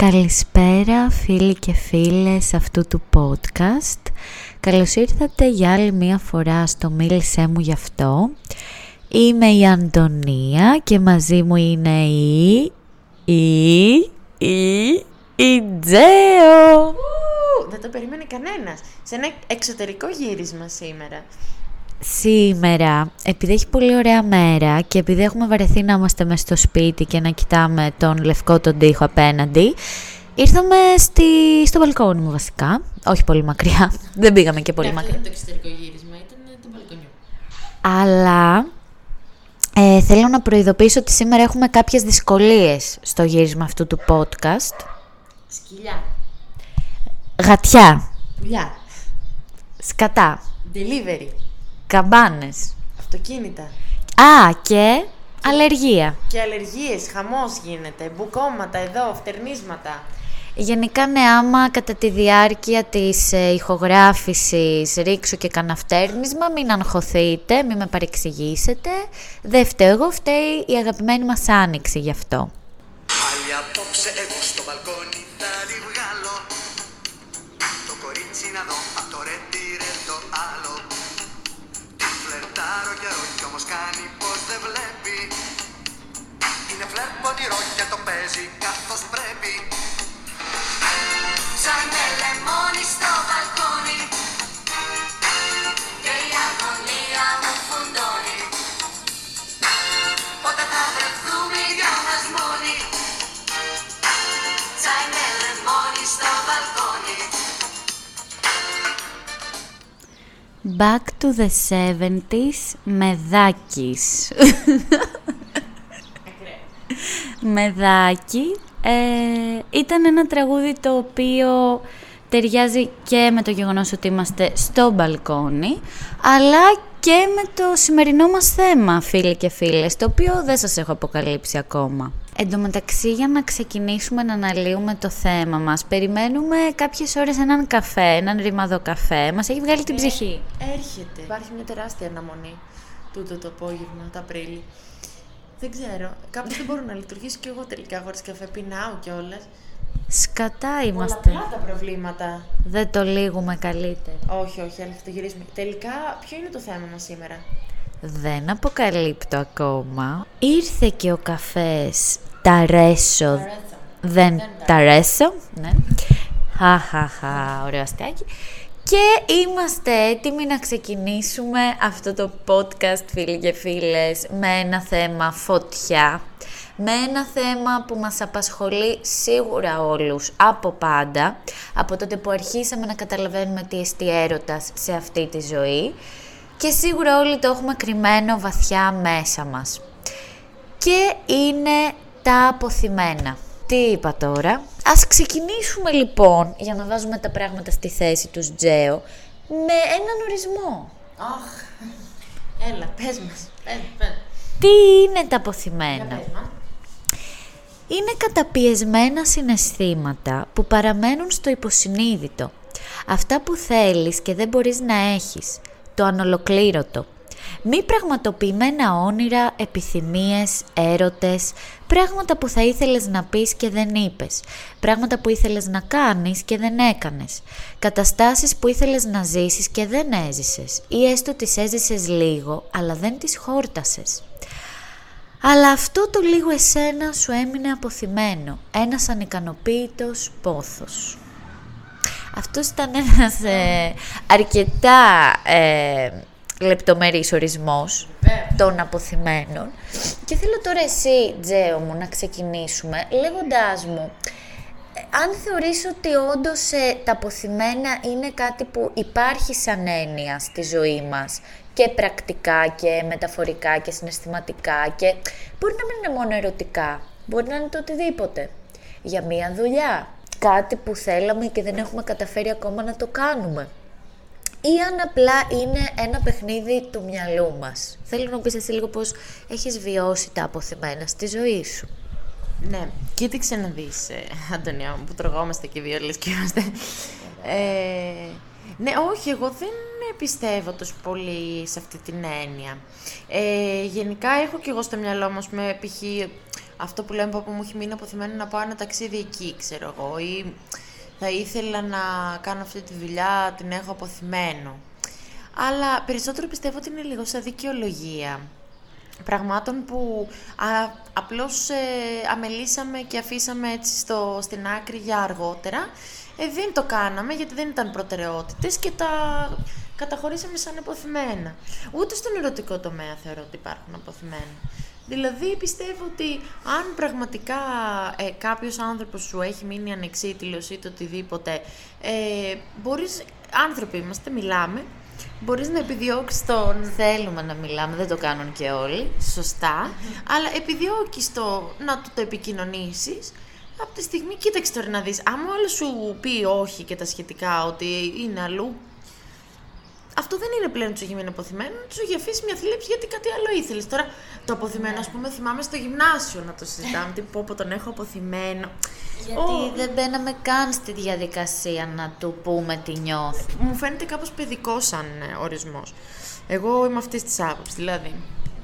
Καλησπέρα φίλοι και φίλες αυτού του podcast. Καλώς ήρθατε για άλλη μία φορά στο Μίλησέ μου γι' αυτό. Είμαι η Αντωνία και μαζί μου είναι η... η... η... η Τζέο. Δεν το περίμενε κανένας. Σε ένα εξωτερικό γύρισμα σήμερα. Σήμερα, επειδή έχει πολύ ωραία μέρα και επειδή έχουμε βαρεθεί να είμαστε μέσα στο σπίτι και να κοιτάμε τον λευκό τον τοίχο απέναντι, ήρθαμε στη... στο μπαλκόνι μου βασικά. Όχι πολύ μακριά. Δεν πήγαμε και πολύ Ναι, μακριά. Αυτό ήταν το εξωτερικό γύρισμα, ήταν το μπαλκονιό. Αλλά ε, θέλω να προειδοποιήσω ότι σήμερα έχουμε κάποιες δυσκολίες στο γύρισμα αυτού του podcast. Σκυλιά. Γατιά, Πουλιά. σκατά, Delivery. Καμπάνες. Αυτοκίνητα. Α, και αλλεργία. Και αλλεργίες, χαμός γίνεται. Μπουκώματα εδώ, φτερνίσματα. Γενικά, ναι, άμα κατά τη διάρκεια της ε, ηχογράφησης ρίξω και καναυτέρνισμα, μην αγχωθείτε, μην με παρεξηγήσετε. Δεν φταίω εγώ, φταίει η αγαπημένη μας άνοιξη γι' αυτό. Πάλι απόψε εγώ στο μπαλκόνι θα τη βγάλω Το κορίτσι να δω απ' το ρετήρε το άλλο Τη φλερτάρω καιρό κι όμως κάνει πως δεν βλέπει. Είναι φλερ πονηρό και το παίζει καθώς πρέπει. Σαν λεμόνι στο μπαλκόνι Back to the 70s με δάκης. Μεδάκι ε, ήταν ένα τραγούδι το οποίο ταιριάζει και με το γεγονός ότι είμαστε στο μπαλκόνι αλλά και με το σημερινό μας θέμα φίλοι και φίλες το οποίο δεν σας έχω αποκαλύψει ακόμα. Εν τω μεταξύ για να ξεκινήσουμε να αναλύουμε το θέμα μας περιμένουμε κάποιες ώρες έναν καφέ, έναν ρημαδό καφέ μας έχει βγάλει την ψυχή. Έρχεται. Υπάρχει μια τεράστια αναμονή τούτο το απόγευμα, το Απρίλη. Δεν ξέρω. Κάπως δεν μπορώ να λειτουργήσω κι εγώ τελικά χωρίς καφέ. Πεινάω κιόλας. Σκατά είμαστε. Πολλαπλά τα προβλήματα. Δεν το λύγουμε καλύτερα. Όχι, όχι, αλλά θα το γυρίσουμε. Τελικά, ποιο είναι το θέμα μας σήμερα; Δεν αποκαλύπτω ακόμα. Ήρθε και ο καφές Ταρέσο. Δεν Ταρέσο. Ναι. Χαχαχα, ωραίο αστιάκι. Και είμαστε έτοιμοι να ξεκινήσουμε αυτό το podcast, φίλοι και φίλες, με ένα θέμα φωτιά. Με ένα θέμα που μας απασχολεί σίγουρα όλους από πάντα, από τότε που αρχίσαμε να καταλαβαίνουμε τι εστί έρωτας σε αυτή τη ζωή και σίγουρα όλοι το έχουμε κρυμμένο βαθιά μέσα μας. Και είναι τα αποθυμένα. Τι είπα τώρα; Ας ξεκινήσουμε λοιπόν, για να βάζουμε τα πράγματα στη θέση τους Τζέο, με έναν ορισμό. Αχ, έλα, πες μας. Πες, πες. Τι είναι τα αποθυμένα; Για πες μας. είναι καταπιεσμένα συναισθήματα που παραμένουν στο υποσυνείδητο. Αυτά που θέλεις και δεν μπορείς να έχεις. Το ανολοκλήρωτο. Μη πραγματοποιημένα όνειρα, επιθυμίες, έρωτες, πράγματα που θα ήθελες να πεις και δεν είπες, πράγματα που ήθελες να κάνεις και δεν έκανες, καταστάσεις που ήθελες να ζήσεις και δεν έζησες ή έστω τις έζησες λίγο αλλά δεν τις χόρτασες. Αλλά αυτό το λίγο εσένα σου έμεινε αποθυμένο, ένας ανικανοποίητος πόθος. Αυτός ήταν ένας ε, αρκετά ε, λεπτομερής ορισμός των αποθυμένων. Και θέλω τώρα εσύ, Τζέο μου, να ξεκινήσουμε λέγοντάς μου, ε, αν θεωρείς ότι όντως ε, τα αποθυμένα είναι κάτι που υπάρχει σαν έννοια στη ζωή μας και πρακτικά και μεταφορικά και συναισθηματικά και μπορεί να μην είναι μόνο ερωτικά, μπορεί να είναι το οτιδήποτε. Για μία δουλειά, κάτι που θέλαμε και δεν έχουμε καταφέρει ακόμα να το κάνουμε. Ή αν απλά είναι ένα παιχνίδι του μυαλού μας. Θέλω να πεις εσύ λίγο πώς έχεις βιώσει τα αποθυμένα στη ζωή σου. Ναι, κοίταξε να δεις, ε, Αντωνία μου, που τρογόμαστε και δύο λες και είμαστε. Ε, ναι, όχι, εγώ δεν πιστεύω τόσο πολύ σε αυτή την έννοια. Ε, γενικά έχω και εγώ στο μυαλό μου, ας πούμε, π.χ. αυτό που λέμε που μου έχει μείνει αποθυμένο να πάω ένα ταξίδι εκεί, ξέρω εγώ, ή θα ήθελα να κάνω αυτή τη δουλειά, την έχω αποθυμένο. Αλλά περισσότερο πιστεύω ότι είναι λίγο σαν δικαιολογία πραγμάτων που α, απλώς ε, αμελήσαμε και αφήσαμε έτσι στο, στην άκρη για αργότερα. Ε, δεν το κάναμε γιατί δεν ήταν προτεραιότητες και τα καταχωρήσαμε σαν αποθυμένα. Ούτε στον ερωτικό τομέα θεωρώ ότι υπάρχουν αποθυμένα. Δηλαδή πιστεύω ότι αν πραγματικά ε, κάποιος άνθρωπος σου έχει μείνει ανεξίτηλος ή το οτιδήποτε, ε, μπορείς, άνθρωποι είμαστε, μιλάμε, μπορείς να επιδιώξεις τον... Θέλουμε να μιλάμε, δεν το κάνουν και όλοι, σωστά, αλλά επιδιώκεις το να του το επικοινωνήσεις, από τη στιγμή, κοίταξε τώρα να δεις, άμα άλλος σου πει όχι και τα σχετικά, ότι είναι αλλού, αυτό δεν είναι πλέον τσουγημένο αποθυμένο, σου έχει αφήσει μια θλίψη γιατί κάτι άλλο ήθελες. Τώρα το αποθυμένο, ας πούμε, θυμάμαι στο γυμνάσιο να το συζητάμε. τι πω, πω τον έχω αποθυμένο. Γιατί δεν μπαίναμε καν στη διαδικασία να του πούμε τι νιώθει. Μου φαίνεται κάπως παιδικό σαν ε, ορισμός. Εγώ είμαι αυτής της άποψης, δηλαδή.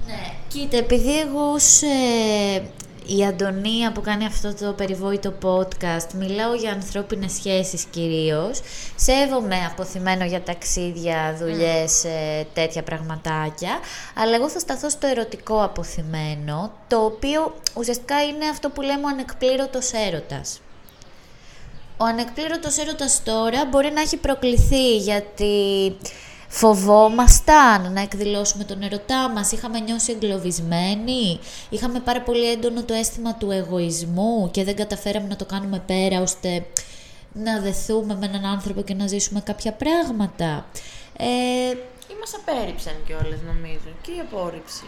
Ναι, κοίτα, επειδή εγώ ως ε, η Αντωνία που κάνει αυτό το περιβόητο podcast, μιλάω για ανθρώπινες σχέσεις κυρίως, σέβομαι αποθυμένο για ταξίδια, δουλειές, ε, τέτοια πραγματάκια, αλλά εγώ θα σταθώ στο ερωτικό αποθυμένο, το οποίο ουσιαστικά είναι αυτό που λέμε ο ανεκπλήρωτος έρωτας. Ο ανεκπλήρωτος έρωτας τώρα μπορεί να έχει προκληθεί γιατί Φοβόμασταν να εκδηλώσουμε τον ερωτά μας, είχαμε νιώσει εγκλωβισμένοι, είχαμε πάρα πολύ έντονο το αίσθημα του εγωισμού και δεν καταφέραμε να το κάνουμε πέρα ώστε να δεθούμε με έναν άνθρωπο και να ζήσουμε κάποια πράγματα. Ε, ή μας απέρριψαν κιόλας νομίζω και η απόρριψη.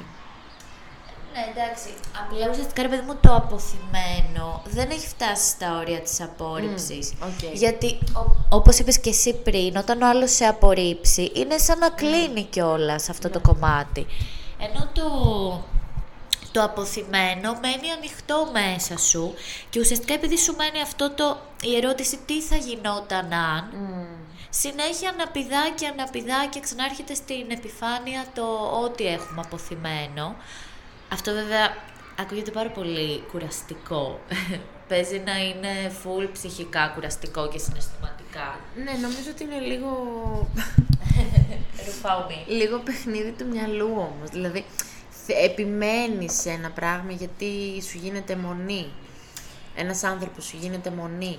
Ναι, εντάξει. Απλά ουσιαστικά ρε παιδί μου το αποθυμένο δεν έχει φτάσει στα όρια της απόρριψης. okay. Γιατί, όπως είπες και εσύ πριν, όταν ο άλλος σε απορρίψει, είναι σαν να κλείνει κιόλας σε αυτό το κομμάτι. Ενώ το, το αποθυμένο μένει ανοιχτό μέσα σου και ουσιαστικά επειδή σου μένει αυτό το, η ερώτηση τι θα γινόταν αν, συνέχεια αναπηδά και αναπηδά και ξανάρχεται στην επιφάνεια το ό,τι έχουμε αποθυμένο. Αυτό βέβαια ακούγεται πάρα πολύ κουραστικό. Παίζει να είναι full ψυχικά κουραστικό και συναισθηματικά. Ναι, νομίζω ότι είναι λίγο... Ρουφάουμι. λίγο παιχνίδι του μυαλού όμως. Δηλαδή, επιμένεις σε ένα πράγμα γιατί σου γίνεται μονή. Ένας άνθρωπος σου γίνεται μονή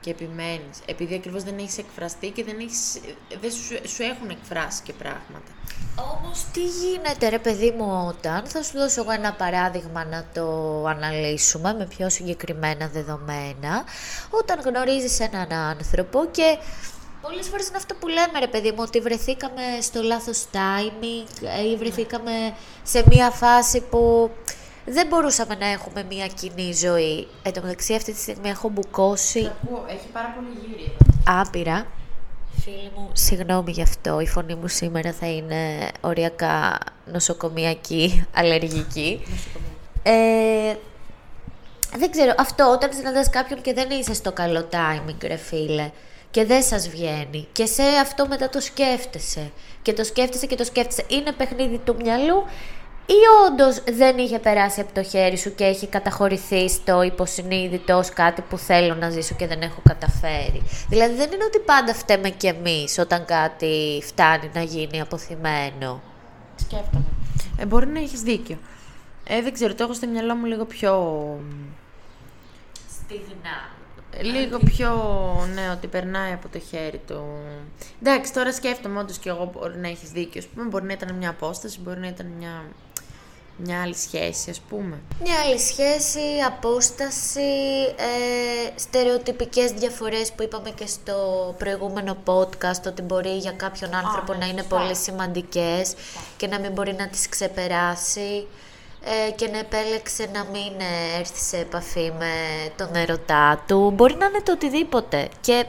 και επιμένεις. Επειδή ακριβώς δεν έχεις εκφραστεί και δεν, έχεις, δεν σου, σου έχουν εκφράσει και πράγματα. Όμως τι γίνεται ρε παιδί μου όταν, θα σου δώσω εγώ ένα παράδειγμα να το αναλύσουμε με πιο συγκεκριμένα δεδομένα, όταν γνωρίζεις έναν άνθρωπο και πολλές φορές είναι αυτό που λέμε ρε παιδί μου, ότι βρεθήκαμε στο λάθος timing ή βρεθήκαμε σε μια φάση που δεν μπορούσαμε να έχουμε μια κοινή ζωή. Εν τω μεταξύ αυτή τη στιγμή έχω μπουκώσει... έχει πάρα πολύ γύρι Άπειρα. Φίλοι μου, συγγνώμη γι' αυτό. Η φωνή μου σήμερα θα είναι οριακά νοσοκομιακή, αλλεργική. Ε, δεν ξέρω, αυτό όταν συναντάς κάποιον και δεν είσαι στο καλό timing, ρε φίλε, και δεν σας βγαίνει, και σε αυτό μετά το σκέφτεσαι, και το σκέφτεσαι και το σκέφτεσαι, είναι παιχνίδι του μυαλού ή όντως δεν είχε περάσει από το χέρι σου και έχει καταχωρηθεί στο υποσυνείδητο ως κάτι που θέλω να ζήσω και δεν έχω καταφέρει. Δηλαδή δεν είναι ότι πάντα φταίμε κι εμείς όταν κάτι φτάνει να γίνει αποθυμένο. Σκέφτομαι. Ε, μπορεί να έχεις δίκιο. Ε, δεν ξέρω, το έχω στο μυαλό μου λίγο πιο... Στιγνά. Λίγο πιο, ναι, ότι περνάει από το χέρι του. Εντάξει, τώρα σκέφτομαι όντως και εγώ μπορεί να έχεις δίκιο. πούμε, μπορεί να ήταν μια απόσταση, μπορεί να ήταν μια μια άλλη σχέση, ας πούμε. Μια άλλη σχέση, απόσταση, ε, στερεοτυπικές διαφορές που είπαμε και στο προηγούμενο podcast, ότι μπορεί για κάποιον άνθρωπο ναι, να είναι πολύ σημαντικές και να μην μπορεί να τις ξεπεράσει ε, και να επέλεξε να μην έρθει σε επαφή με τον ερωτά του. Μπορεί να είναι το οτιδήποτε και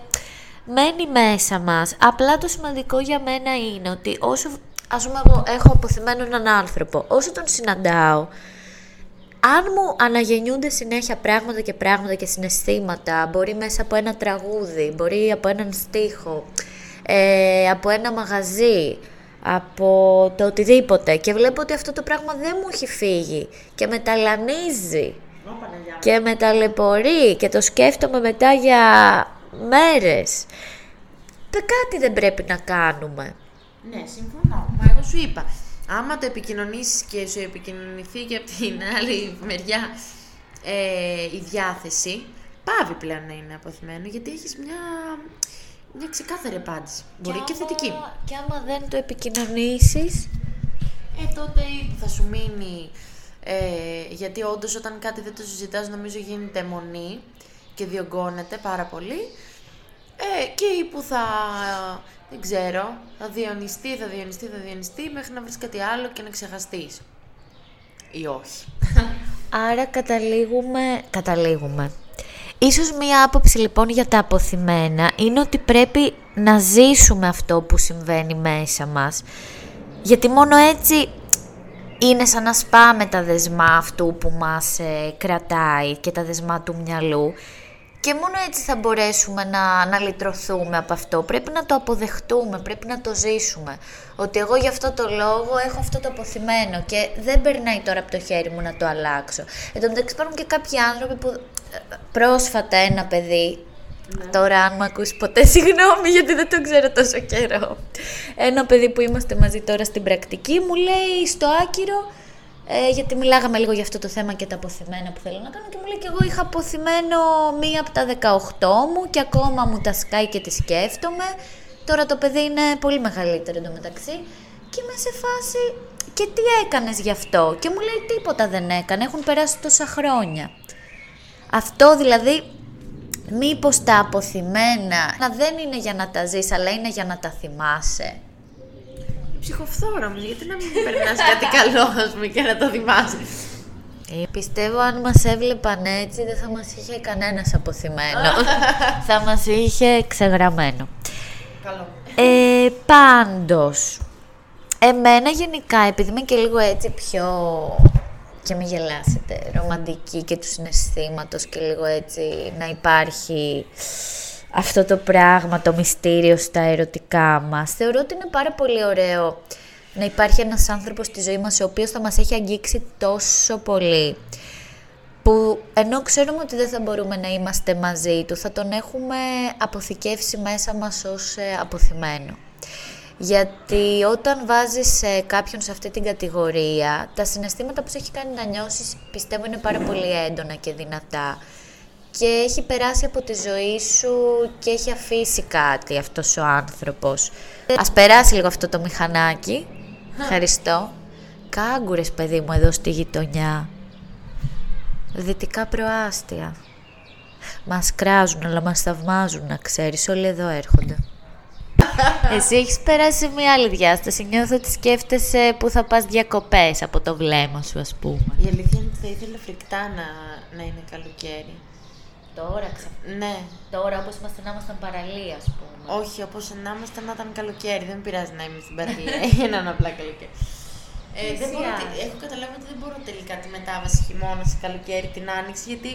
μένει μέσα μας. Απλά το σημαντικό για μένα είναι ότι όσο ας πούμε εγώ έχω αποθυμένο έναν άνθρωπο, όσο τον συναντάω, αν μου αναγεννιούνται συνέχεια πράγματα και πράγματα και συναισθήματα, μπορεί μέσα από ένα τραγούδι, μπορεί από έναν στίχο, ε, από ένα μαγαζί, από το οτιδήποτε και βλέπω ότι αυτό το πράγμα δεν μου έχει φύγει και με ταλανίζει και με ταλαιπωρεί και το σκέφτομαι μετά για μέρες. Τε- Κάτι δεν πρέπει να κάνουμε. Ναι, συμφωνώ. Μα εγώ σου είπα, άμα το επικοινωνήσεις και σου επικοινωνηθεί και από την άλλη μεριά ε, η διάθεση, πάβει πλέον να είναι αποθυμένο, γιατί έχεις μια, μια ξεκάθαρη απάντηση. Μπορεί και, θετική. Και άμα δεν το επικοινωνήσεις, Ε, τότε ή θα σου μείνει, ε, γιατί όντως όταν κάτι δεν το συζητάς νομίζω γίνεται αιμονή και διωγγώνεται πάρα πολύ. Ε, και ή που θα, δεν ξέρω, θα διονυστεί, θα διονυστεί, θα διονυστεί μέχρι να βρεις κάτι άλλο και να ξεχαστείς. Ή όχι. άρα καταλήγουμε... Καταλήγουμε. Ίσως μία άποψη λοιπόν για τα αποθυμένα είναι ότι πρέπει να ζήσουμε αυτό που συμβαίνει μέσα μας. Γιατί μόνο έτσι είναι σαν να σπάμε τα δεσμά αυτού που μας ε, κρατάει και τα δεσμά του μυαλού και μόνο έτσι θα μπορέσουμε να, να λυτρωθούμε από αυτό. Πρέπει να το αποδεχτούμε, πρέπει να το ζήσουμε. Ότι εγώ γι' αυτό το λόγο έχω αυτό το αποθυμένο και δεν περνάει τώρα από το χέρι μου να το αλλάξω. Εν τω μεταξύ υπάρχουν και κάποιοι άνθρωποι που ε, πρόσφατα ένα παιδί Τώρα, αν με ακούσει ποτέ, συγγνώμη γιατί δεν το ξέρω τόσο καιρό. Ένα παιδί που είμαστε μαζί τώρα στην πρακτική μου λέει στο άκυρο, ε, γιατί μιλάγαμε λίγο για αυτό το θέμα και τα αποθυμένα που θέλω να κάνω και μου λέει και εγώ είχα αποθυμένο μία από τα 18 μου και ακόμα μου τα σκάει και τη σκέφτομαι. Τώρα το παιδί είναι πολύ μεγαλύτερο εντωμεταξύ και είμαι σε φάση και τι έκανες γι' αυτό; Και μου λέει τίποτα δεν έκανε, έχουν περάσει τόσα χρόνια. Αυτό δηλαδή Μήπως τα αποθυμένα να δεν είναι για να τα ζεις, αλλά είναι για να τα θυμάσαι. Ψυχοφθόρα μου, γιατί να μην περνάς κάτι καλό, ας πούμε, και να το θυμάσαι. Ε, πιστεύω αν μας έβλεπαν έτσι δεν θα μας είχε κανένας αποθυμένο. θα μας είχε ξεγραμμένο. Καλό. Ε, πάντως, εμένα γενικά, επειδή είμαι και λίγο έτσι πιο και μην γελάσετε, ρομαντική και του συναισθήματος και λίγο έτσι να υπάρχει αυτό το πράγμα, το μυστήριο στα ερωτικά μας. Θεωρώ ότι είναι πάρα πολύ ωραίο να υπάρχει ένας άνθρωπος στη ζωή μας ο οποίος θα μας έχει αγγίξει τόσο πολύ που ενώ ξέρουμε ότι δεν θα μπορούμε να είμαστε μαζί του, θα τον έχουμε αποθηκεύσει μέσα μας ως ε, αποθυμένο. Γιατί όταν βάζεις ε, κάποιον σε αυτή την κατηγορία, τα συναισθήματα που σε έχει κάνει να νιώσεις πιστεύω είναι πάρα πολύ έντονα και δυνατά. Και έχει περάσει από τη ζωή σου και έχει αφήσει κάτι αυτός ο άνθρωπος. Ας περάσει λίγο αυτό το μηχανάκι. Ευχαριστώ. Κάγκουρες, παιδί μου, εδώ στη γειτονιά. Δυτικά προάστια. Μας κράζουν, αλλά μας θαυμάζουν, να ξέρεις. Όλοι εδώ έρχονται. Εσύ έχεις περάσει σε μια άλλη διάσταση. Νιώθω ότι σκέφτεσαι που θα πας διακοπές από το βλέμμα σου, ας πούμε. Η αλήθεια είναι ότι θα ήθελα φρικτά να, να είναι καλοκαίρι. Τώρα, ξα... Ναι. Τώρα όπως είμαστε να ήμασταν παραλία, ας πούμε. Όχι, όπως να είμαστε να ήταν καλοκαίρι. Δεν πειράζει να είμαι στην παραλία ή να είναι απλά καλοκαίρι. Ε, δεν μπορώ, Πλησιάζει. έχω καταλάβει ότι δεν μπορώ τελικά τη μετάβαση χειμώνα σε καλοκαίρι την άνοιξη γιατί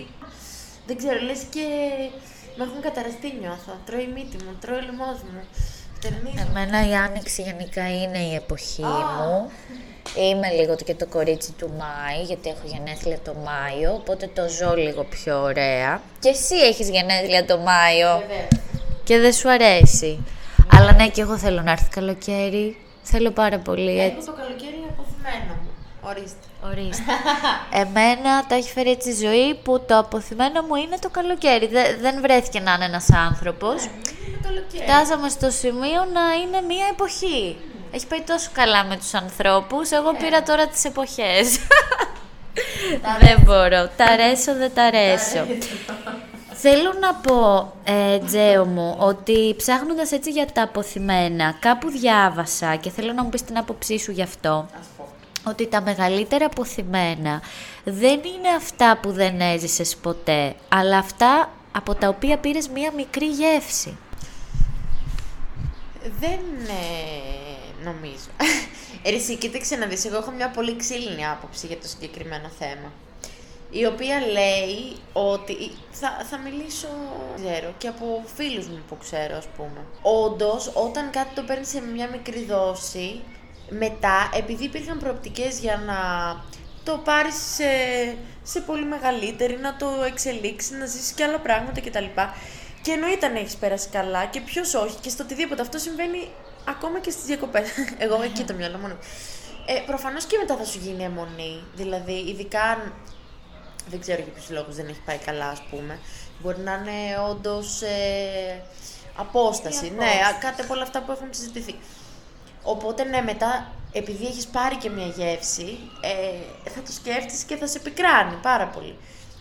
δεν ξέρω, λες και με έχουν καταραστεί νιώθω. Τρώει η μύτη μου, τρώει ο λαιμός μου. Φτερνίζω. Εμένα η άνοιξη γενικά είναι η εποχή μου. Είμαι λίγο και το κορίτσι του Μάη, γιατί έχω γενέθλια το Μάιο, οπότε το ζω λίγο πιο ωραία. Και εσύ έχεις γενέθλια το Μάιο Βεβαίως. και δεν σου αρέσει. Αλλά ναι, και εγώ θέλω να έρθει καλοκαίρι. Θέλω πάρα πολύ Έχω έτσι. το καλοκαίρι αποθυμένο μου. Ορίστε. Ορίστε. Εμένα τα έχει φέρει έτσι η ζωή που το αποθυμένο μου είναι το καλοκαίρι. Δε- δεν βρέθηκε να είναι ένας άνθρωπος. Είναι καλοκαίρι. Φτάσαμε στο σημείο να είναι μία εποχή. Έχει πάει τόσο καλά με τους ανθρώπους, εγώ πήρα τώρα τις εποχές. δεν μπορώ. Τα αρέσω, δεν τα αρέσω. Θέλω να πω, ε, Τζέο μου, ότι ψάχνοντας έτσι για τα αποθυμένα, κάπου διάβασα και θέλω να μου πεις την άποψή σου γι' αυτό, Ας πω. ότι τα μεγαλύτερα αποθυμένα δεν είναι αυτά που δεν έζησες ποτέ, αλλά αυτά από τα οποία πήρες μία μικρή γεύση. Δεν ε, νομίζω. Ε, ρε, εσύ, κοίταξε να δεις, εγώ έχω μια πολύ ξύλινη άποψη για το συγκεκριμένο θέμα. Η οποία λέει ότι θα, θα μιλήσω, ξέρω, και από φίλους μου που ξέρω, ας πούμε. Όντως, όταν κάτι το παίρνεις σε μια μικρή δόση, μετά, επειδή υπήρχαν προοπτικές για να το πάρεις σε, σε πολύ μεγαλύτερη, να το εξελίξεις, να ζήσεις και άλλα πράγματα κτλ. Και εννοείται αν έχεις πέρασει καλά και ποιος όχι και στο οτιδήποτε. Αυτό συμβαίνει ακόμα και στις διακοπές. Εγώ εκεί το μυαλό μόνο. Ε, Προφανώς και μετά θα σου γίνει αιμονή. Δηλαδή, ειδικά αν. Δεν ξέρω για ποιους λόγους δεν έχει πάει καλά, ας πούμε. Μπορεί να είναι όντως ε, απόσταση. Ναι, α- κάτι από όλα αυτά που έχουν συζητηθεί. Οπότε, ναι, μετά, επειδή έχεις πάρει και μια γεύση, ε, θα το σκέφτεσαι και θα σε πικράνει πάρα πολύ.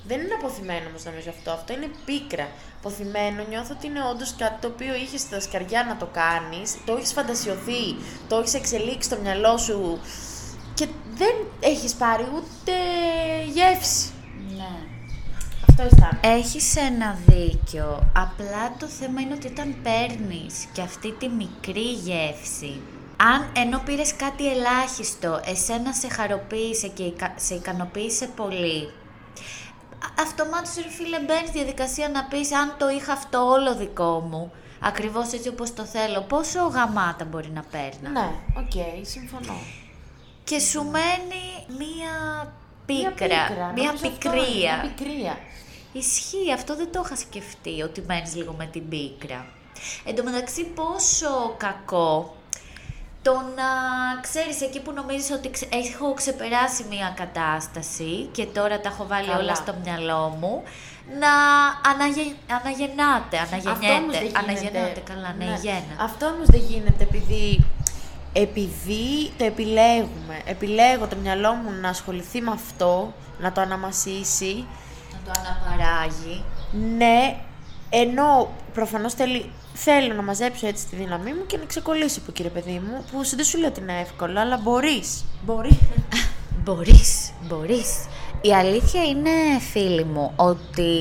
Δεν είναι αποθυμένο όμως νομίζω αυτό. Αυτό είναι πίκρα. Αποθυμένο νιώθω ότι είναι όντως κάτι το οποίο είχες στα σκαριά να το κάνεις, το έχεις φαντασιωθεί, το έχεις εξελίξει στο μυαλό σου και δεν έχεις πάρει ούτε γεύση. Ναι. Αυτό αισθάνομαι. Έχεις ένα δίκιο. Απλά το θέμα είναι ότι όταν παίρνεις και αυτή τη μικρή γεύση, αν ενώ πήρες κάτι ελάχιστο, εσένα σε χαροποίησε και ικα- σε ικανοποίησε πολύ, α- αυτομάτως ρε φίλε μπαίνεις στη διαδικασία να πεις αν το είχα αυτό όλο δικό μου, ακριβώς έτσι όπως το θέλω, πόσο γαμάτα μπορεί να παίρνα. Ναι, οκ, συμφωνώ. Και σου μένει μία Μια πίκρα, μία νομίζω αυτό είναι, πικρία. Μια πικρία. Ισχύει, αυτό δεν το είχα σκεφτεί, ότι μένεις λίγο με την πίκρα. Εν τω μεταξύ, πόσο κακό το να ξέρεις εκεί που νομίζεις ότι ξε- έχω ξεπεράσει μία κατάσταση και τώρα τα έχω βάλει Καλά. όλα στο μυαλό μου, να αναγε... αναγεννάται, Αυτό όμως αναγεννιέται, δεν γίνεται. αναγεννάται, καλά, ναι, γέννα. Αυτό όμως δεν γίνεται επειδή, επειδή το επιλέγουμε. Επιλέγω το μυαλό μου να ασχοληθεί με αυτό, να το αναμασίσει. Να το αναπαράγει. Ναι, ενώ προφανώς θέλει, θέλω να μαζέψω έτσι τη δύναμή μου και να ξεκολλήσει από κύριε παιδί μου, που δεν σου λέω ότι είναι εύκολο, αλλά μπορείς. Μπορείς. Μπορείς, μπορείς. Η αλήθεια είναι, φίλοι μου, ότι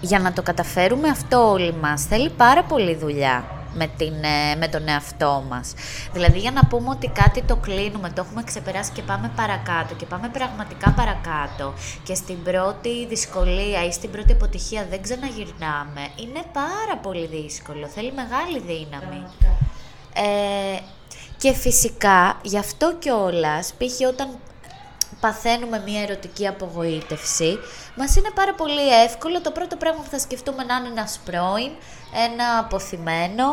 για να το καταφέρουμε αυτό όλοι μας θέλει πάρα πολύ δουλειά με, την, ε, με τον εαυτό μας. Δηλαδή για να πούμε ότι κάτι το κλείνουμε, το έχουμε ξεπεράσει και πάμε παρακάτω και πάμε πραγματικά παρακάτω και στην πρώτη δυσκολία ή στην πρώτη αποτυχία δεν ξαναγυρνάμε, είναι πάρα πολύ δύσκολο, θέλει μεγάλη δύναμη. Ε, και φυσικά, γι' αυτό κιόλας, π.χ. όταν παθαίνουμε μια ερωτική απογοήτευση, μας είναι πάρα πολύ εύκολο το πρώτο πράγμα που θα σκεφτούμε να είναι ένας πρώην, ένα αποθυμένο.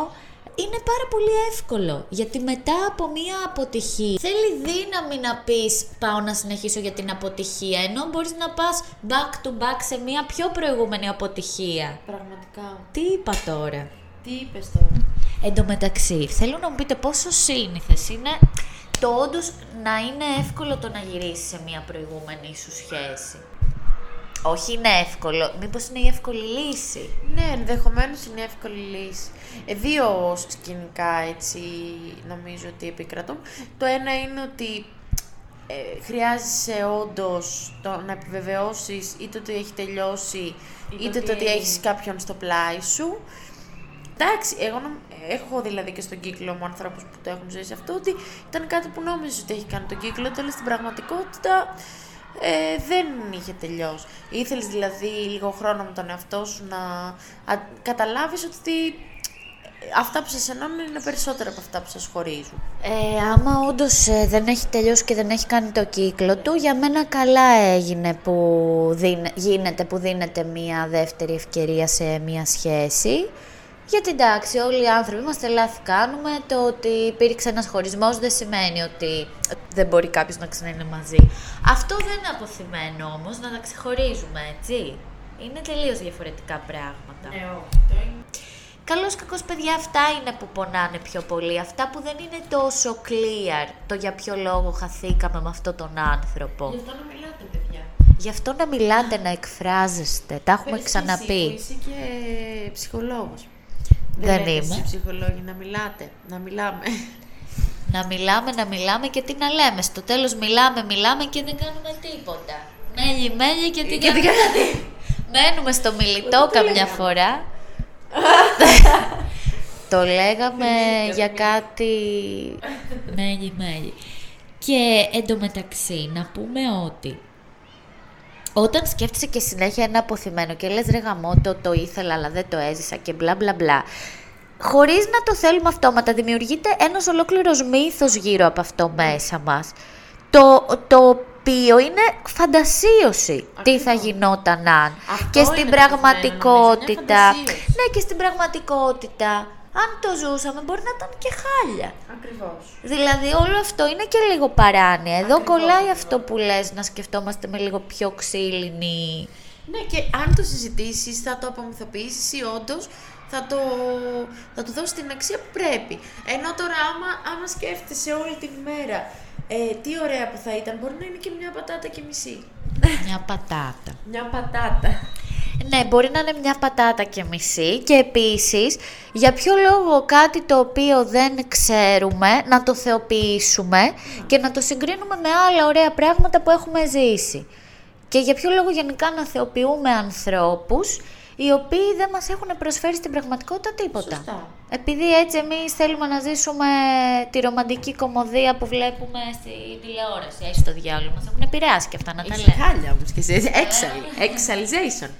Είναι πάρα πολύ εύκολο, γιατί μετά από μια αποτυχία θέλει δύναμη να πεις πάω να συνεχίσω για την αποτυχία, ενώ μπορείς να πας back to back σε μια πιο προηγούμενη αποτυχία. Πραγματικά. Τι είπα τώρα; Τι είπες τώρα; Εν τω μεταξύ, θέλω να μου πείτε πόσο σύνηθες είναι το όντως να είναι εύκολο το να γυρίσεις σε μια προηγούμενη σου σχέση. Όχι είναι εύκολο, μήπως είναι η εύκολη λύση; Ναι, ενδεχομένως είναι εύκολη λύση. Ε, δύο σκηνικά έτσι νομίζω ότι επικρατούν. Το ένα είναι ότι ε, χρειάζεσαι όντως να επιβεβαιώσεις είτε ότι έχει τελειώσει είτε το ότι έχεις κάποιον στο πλάι σου. Εντάξει, εγώ νομ- έχω δηλαδή και στον κύκλο μου ανθρώπους που το έχουν ζήσει αυτό ότι ήταν κάτι που νόμιζε ότι έχει κάνει τον κύκλο, αλλά στην πραγματικότητα ε, δεν είχε τελειώσει. Ήθελες δηλαδή λίγο χρόνο με τον εαυτό σου να α, καταλάβεις ότι ε, αυτά που σας ενώνουν είναι περισσότερα από αυτά που σας χωρίζουν. Ε, άμα όντως δεν έχει τελειώσει και δεν έχει κάνει το κύκλο του, για μένα καλά έγινε που δίνε- γίνεται που δίνεται μια δεύτερη ευκαιρία σε μια σχέση. Γιατί εντάξει, όλοι οι άνθρωποι είμαστε λάθη κάνουμε. Το ότι υπήρξε ένας χωρισμός δεν σημαίνει ότι δεν μπορεί κάποιος να ξαναείνει μαζί. Αυτό δεν είναι αποθυμένο όμως, να τα ξεχωρίζουμε, έτσι. Είναι τελείως διαφορετικά πράγματα. Καλώς κακώς παιδιά αυτά είναι που πονάνε πιο πολύ. Αυτά που δεν είναι τόσο clear το για ποιο λόγο χαθήκαμε με αυτόν τον άνθρωπο. αυτό να μιλάτε, παιδιά. Γι' αυτό να μιλάτε, να εκφράζεστε. Τα έχουμε ξαναπεί. Είσαι και ψυχολόγος. Δεν λέτε είμαι. εσείς ψυχολόγοι να μιλάτε, να μιλάμε. Να μιλάμε, να μιλάμε και τι να λέμε. Στο τέλος μιλάμε, μιλάμε και δεν κάνουμε τίποτα. Μέλι, μέλι και τι Και τι κάνουμε. Μένουμε στο μιλητό καμιά φορά. το λέγαμε για κάτι... Μέλι, μέλι. Και εντωμεταξύ να πούμε ότι όταν σκέφτεσαι και συνέχεια ένα αποθυμένο και λες ρε γαμώτο, το ήθελα αλλά δεν το έζησα και μπλα μπλα μπλα, χωρίς να το θέλουμε αυτόματα, δημιουργείται ένας ολόκληρος μύθος γύρω από αυτό μέσα μας. Το, το οποίο είναι φαντασίωση τι θα γινόταν αν. Αυτό και στην είναι το κρατημένο, πραγματικότητα. νομίζω, μια φαντασίωση. Ναι, και στην πραγματικότητα, αν το ζούσαμε, μπορεί να ήταν και χάλια. Ακριβώς. Δηλαδή όλο αυτό είναι και λίγο παράνοια. Εδώ Ακριβώς, κολλάει ακριβώς. αυτό που λες να σκεφτόμαστε με λίγο πιο ξύλινη... Ναι, και αν το συζητήσεις, θα το απομυθοποιήσεις ή όντως θα, το, θα του δώσεις την αξία που πρέπει. Ενώ τώρα, άμα, άμα σκέφτεσαι όλη την ημέρα, ε, τι ωραία που θα ήταν, μπορεί να είναι και μια πατάτα και μισή. Μια πατάτα. Μια πατάτα. Ναι, μπορεί να είναι μια πατάτα και μισή και επίσης για ποιο λόγο κάτι το οποίο δεν ξέρουμε να το θεοποιήσουμε και να το συγκρίνουμε με άλλα ωραία πράγματα που έχουμε ζήσει. Και για ποιο λόγο γενικά να θεοποιούμε ανθρώπους οι οποίοι δεν μας έχουν προσφέρει στην πραγματικότητα τίποτα. Σωστά. Επειδή έτσι εμείς θέλουμε να ζήσουμε τη ρομαντική κομμωδία που βλέπουμε στη τηλεόραση. Έχει το διάλογο μας έχουν επηρεάσει και αυτά να τα Έχει λέμε. χάλια όμως και εσύ. Exile. Exalization.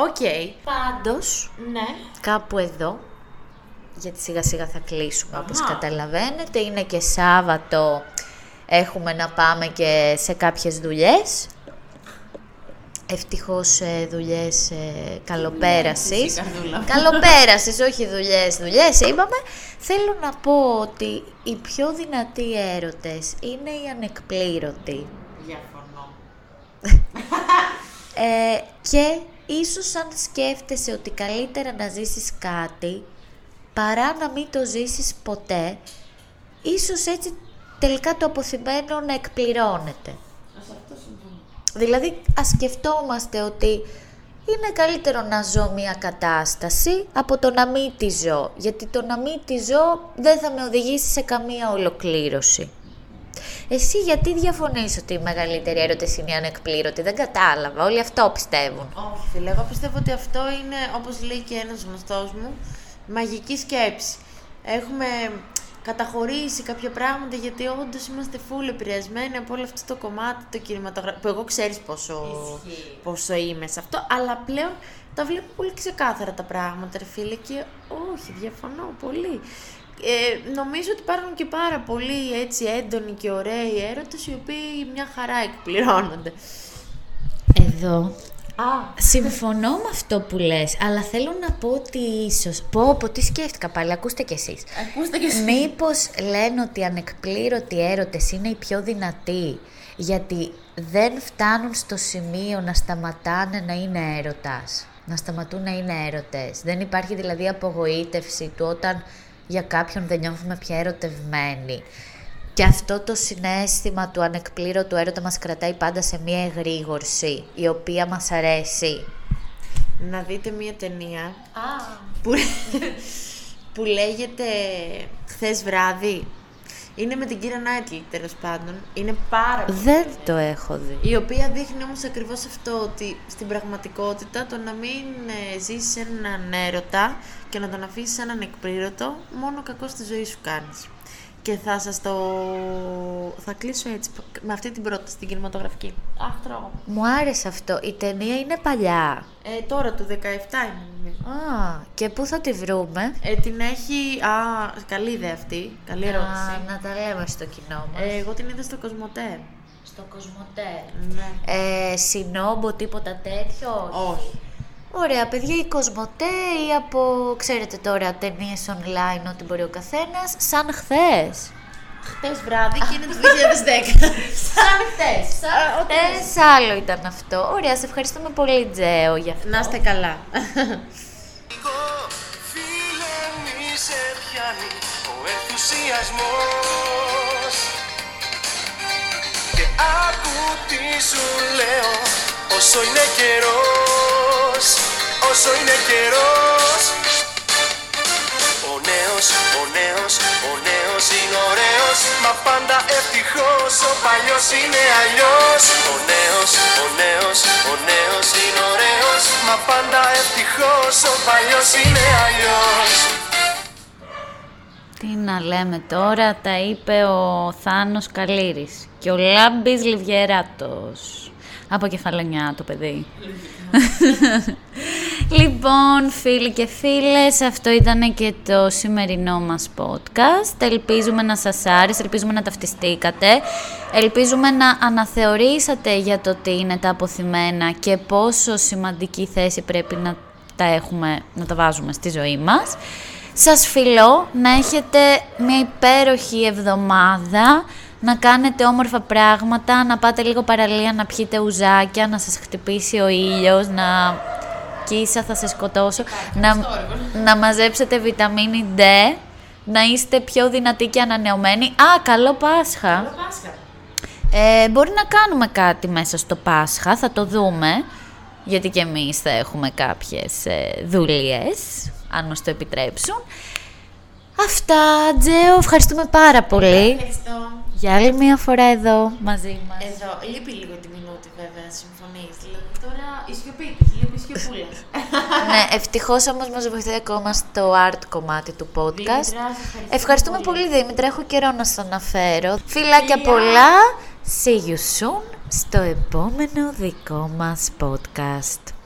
Οκ. Πάντως, Ναι. κάπου εδώ, γιατί σιγά σιγά θα κλείσουμε όπως Αχα. καταλαβαίνετε, είναι και Σάββατο, έχουμε να πάμε και σε κάποιες δουλειές. Ευτυχώς ε, δουλειές ε, καλοπέρασης. Εσύ, καρδούλα. καλοπέρασης, όχι δουλειές, δουλειές είπαμε. Θέλω να πω ότι οι πιο δυνατοί έρωτες είναι οι ανεκπλήρωτοι. Διαφωνώ. Ε, και ίσως αν σκέφτεσαι ότι καλύτερα να ζήσεις κάτι παρά να μην το ζήσεις ποτέ, ίσως έτσι τελικά το αποθυμένο να εκπληρώνεται. Δηλαδή, ας σκεφτόμαστε ότι είναι καλύτερο να ζω μια κατάσταση από το να μην τη ζω. Γιατί το να μην τη ζω δεν θα με οδηγήσει σε καμία ολοκλήρωση. Εσύ γιατί διαφωνείς ότι οι μεγαλύτεροι έρωτες είναι οι ανεκπλήρωτοι. Δεν κατάλαβα. Όλοι αυτό πιστεύουν. Όχι, φίλε, εγώ πιστεύω ότι αυτό είναι, όπως λέει και ένας γνωστός μου, μαγική σκέψη. Έχουμε καταχωρήσει κάποια πράγματα γιατί όντως είμαστε full επηρεασμένοι από όλο αυτό το κομμάτι το κινηματογραφικό. Που εγώ ξέρεις πόσο, πόσο είμαι σε αυτό, αλλά πλέον τα βλέπω πολύ ξεκάθαρα τα πράγματα, ρε φίλε, και όχι, διαφωνώ πολύ. Ε, νομίζω ότι υπάρχουν και πάρα πολλοί έτσι έντονοι και ωραίοι έρωτες οι οποίοι μια χαρά εκπληρώνονται. Εδώ Α, συμφωνώ με αυτό που λες, αλλά θέλω να πω ότι ίσως... Πω, πω, τι σκέφτηκα πάλι, ακούστε κι εσείς. ακούστε και εσείς. Μήπως λένε ότι οι ανεκπλήρωτοι έρωτες είναι οι πιο δυνατοί, γιατί δεν φτάνουν στο σημείο να σταματάνε να είναι έρωτας, να σταματούν να είναι έρωτες. Δεν υπάρχει δηλαδή απογοήτευση του όταν για κάποιον δεν νιώθουμε πια ερωτευμένοι. Και αυτό το συνέστημα του ανεκπλήρωτου έρωτα μας κρατάει πάντα σε μία εγρήγορση, η οποία μας αρέσει. Να δείτε μία ταινία που, που λέγεται Χθες βράδυ. Είναι με την κύρα Νάιτλι τέλος πάντων. Είναι πάρα πολύ Δεν το έχω δει. η οποία δείχνει όμως ακριβώς αυτό ότι στην πραγματικότητα το να μην ε, ζήσεις έναν έρωτα και να τον αφήσεις έναν εκπλήρωτο μόνο κακό στη ζωή σου κάνεις. Και θα σας το... θα κλείσω έτσι με αυτή την πρόταση την κινηματογραφική. Αχ, τρώω. Μου άρεσε αυτό. Η ταινία είναι παλιά. Ε, τώρα του 17 είναι νομίζω. Α, και πού θα τη βρούμε; Ε, την έχει... Α, καλή ιδέα αυτή. Καλή ερώτηση. Α, να τα λέμε στο κοινό μας. Ε, εγώ την είδα στο Κοσμοτέ. στο Κοσμοτέ. Ναι. Ε, συνόμπο, τίποτα τέτοιος; Όχι. Ωραία, παιδιά, η Κοσμοτέ ή από, ξέρετε τώρα, ταινίες online, ό,τι μπορεί ο καθένας, σαν χθες. Χτες βράδυ και είναι του 2010. Σαν χτες. Σαν Χθες άλλο ήταν αυτό. Ωραία, σε ευχαριστούμε πολύ, Τζέο, για αυτό. Να είστε καλά. Φίλε μη σε πιάνει ο ενθουσιασμός Και άκου τι σου λέω όσο είναι καιρός Όσο είναι καιρός. Ο νέος, ο νέος, ο νέος είναι ωραίος. Μα πάντα ευτυχώς ο παλιός είναι αλλιώς. Ο νέος, ο νέος, ο νέος είναι ωραίος. Μα πάντα ευτυχώς ο παλιός είναι αλλιώς. Τι να λέμε τώρα, τα είπε ο Θάνος Καλύρης και ο Λάμπης Λιβιεράτος. Από κεφαλονιά το παιδί. Λοιπόν, φίλοι και φίλες, αυτό ήταν και το σημερινό μας podcast. Ελπίζουμε να σας άρεσε, ελπίζουμε να ταυτιστήκατε, ελπίζουμε να αναθεωρήσατε για το τι είναι τα αποθυμένα και πόσο σημαντική θέση πρέπει να τα έχουμε, να τα βάζουμε στη ζωή μας. Σας φιλώ να έχετε μια υπέροχη εβδομάδα, να κάνετε όμορφα πράγματα, να πάτε λίγο παραλία να πιείτε ουζάκια, να σας χτυπήσει ο ήλιος, να Κίσα θα σε σκοτώσω, να, να μαζέψετε βιταμίνη D, να είστε πιο δυνατοί και ανανεωμένοι. Α, καλό Πάσχα. Καλό Πάσχα. Ε, μπορεί να κάνουμε κάτι μέσα στο Πάσχα, θα το δούμε, γιατί και εμείς θα έχουμε κάποιες ε, δουλειές, αν μας το επιτρέψουν. Αυτά, Τζέο, ευχαριστούμε πάρα πολύ. Ευχαριστώ. Για άλλη μια φορά εδώ, μαζί μας. Εδώ, λείπει λίγο τη μινούτη βέβαια, συμφωνείς. Δηλαδή τώρα η σιωπή της, λείπει η σιωπούλα. ναι, ευτυχώς όμως μας βοηθάει ακόμα στο art κομμάτι του podcast. Δήμητρα, σε ευχαριστούμε Ευχαριστούμε πολύ, Δήμητρα. Έχω καιρό να σας αναφέρω. Φιλάκια πολλά. See you soon στο επόμενο δικό μας podcast.